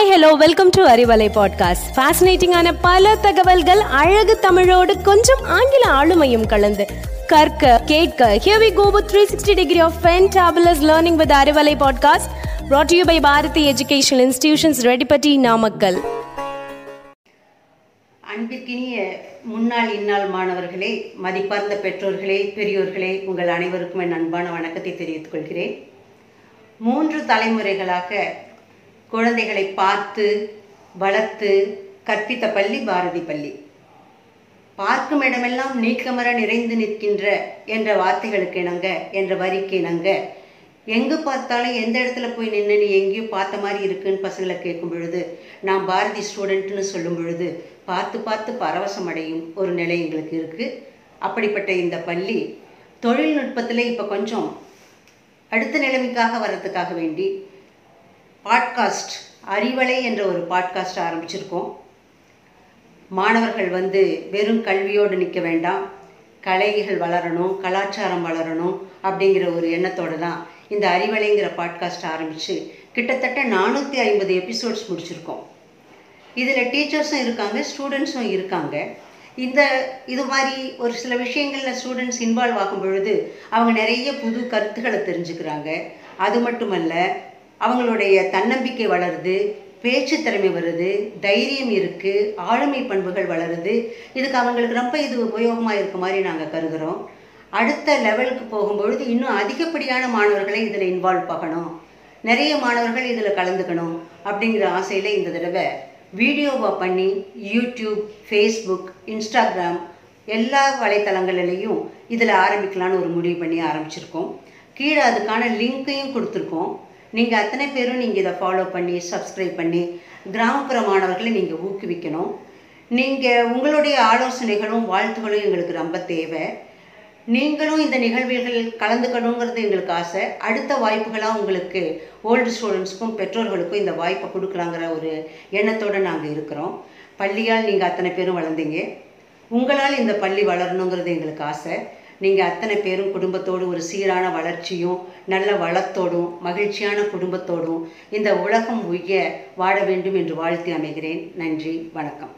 Hi hello welcome to Arivalai podcast ஃபேசினேட்டிங்கான பல தகவல்கள் அழகு தமிழோடு கொஞ்சம் ஆங்கில ஆளுமையும் கலந்து. கற்க கேட்க here we go with 360 degree of fantabulous learning with Arivalai podcast brought to you by Bharathi educational institutions Reddipatti Namakkal அன்பிற்கினிய முன்னாள் இந்நாள் மாணவர்களே மதிப்பார்ந்த பெற்றோர்களே பெரியோர்களே உங்கள் அனைவருக்கும் என் அன்பான வணக்கத்தை தெரிவித்துக் கொள்கிறேன். மூன்று தலைமுறைகளாக குழந்தைகளை பார்த்து வளர்த்து கற்பித்த பள்ளி பாரதி பள்ளி. பார்க்கும் இடமெல்லாம் நீக்கமர நிறைந்து நிற்கின்ற என்ற வார்த்தைகளுக்கு இணங்க என்ற வரிக்கு இணங்க எங்கு பார்த்தாலும் எந்த இடத்துல போய் நின்று நீ எங்கேயும் பார்த்த மாதிரி இருக்குன்னு பசங்களை கேட்கும் பொழுது நான் பாரதி ஸ்டூடெண்ட்னு சொல்லும் பொழுது பார்த்து பார்த்து பரவசம் அடையும் ஒரு நிலை எங்களுக்கு இருக்குது அப்படிப்பட்ட இந்த பள்ளி தொழில்நுட்பத்தில் இப்போ கொஞ்சம் அடுத்த நிலைமைக்காக வர்றதுக்காக வேண்டி பாட்காஸ்ட் அறிவலை என்ற ஒரு பாட்காஸ்ட் ஆரம்பிச்சிருக்கோம். மாணவர்கள் வந்து வெறும் கல்வியோடு நிற்க வேண்டாம். கலைகள் வளரணும் கலாச்சாரம் வளரணும் அப்படிங்கிற ஒரு எண்ணத்தோடு தான் இந்த அறிவலைங்கிற பாட்காஸ்ட் ஆரம்பித்து கிட்டத்தட்ட நானூற்றி ஐம்பது எபிசோட்ஸ் முடிச்சிருக்கோம். இதில் டீச்சர்ஸும் இருக்காங்க ஸ்டூடெண்ட்ஸும் இருக்காங்க. இந்த இது மாதிரி ஒரு சில விஷயங்களில் ஸ்டூடெண்ட்ஸ் இன்வால்வ் ஆகும் பொழுது அவங்க நிறைய புது கருத்துக்களை தெரிஞ்சுக்கிறாங்க. அது மட்டுமல்ல அவங்களுடைய தன்னம்பிக்கை வளருது பேச்சு திறமை வருது தைரியம் இருக்குது ஆளுமை பண்புகள் வளருது. இதுக்கு அவங்களுக்கு ரொம்ப இது உபயோகமாக இருக்க மாதிரி நாங்கள் கருதுகிறோம் அடுத்த லெவலுக்கு போகும்பொழுது இன்னும் அதிகப்படியான மாணவர்களை இதில் இன்வால்வ் ஆகணும். நிறைய மாணவர்கள் இதில் கலந்துக்கணும் அப்படிங்கிற ஆசையில் இந்த தடவை வீடியோவாக பண்ணி யூடியூப் ஃபேஸ்புக் இன்ஸ்டாகிராம் எல்லா வலைத்தளங்களிலையும் இதில் ஆரம்பிக்கலான்னு ஒரு முடிவு பண்ணி ஆரம்பிச்சிருக்கோம். கீழே அதுக்கான லிங்க்கையும் கொடுத்துருக்கோம். நீங்கள் அத்தனை பேரும் நீங்கள் இதை ஃபாலோ பண்ணி சப்ஸ்கிரைப் பண்ணி கிராமப்புற மாணவர்களை நீங்கள் ஊக்குவிக்கணும். நீங்கள் உங்களுடைய ஆலோசனைகளும் வாழ்த்துகளும் எங்களுக்கு ரொம்ப தேவை. நீங்களும் இந்த நிகழ்வுகள் கலந்துக்கணுங்கிறது எங்களுக்கு ஆசை. அடுத்த வாய்ப்புகளாக உங்களுக்கு ஓல்டு ஸ்டூடெண்ட்ஸ்க்கும் பெற்றோர்களுக்கும் இந்த வாய்ப்பை கொடுக்கலாங்கிற ஒரு எண்ணத்தோடு நாங்கள் இருக்கிறோம். பள்ளியால் நீங்கள் அத்தனை பேரும் வளர்ந்தீங்க. உங்களால் இந்த பள்ளி வளரணுங்கிறது எங்களுக்கு ஆசை. நீங்கள் அத்தனை பேரும் குடும்பத்தோடு ஒரு சீரான வளர்ச்சியும் நல்ல வளத்தோடும் மகிழ்ச்சியான குடும்பத்தோடும் இந்த உலகம் உய்ய வாழ வேண்டும் என்று வாழ்த்தி அமைகிறேன். நன்றி வணக்கம்.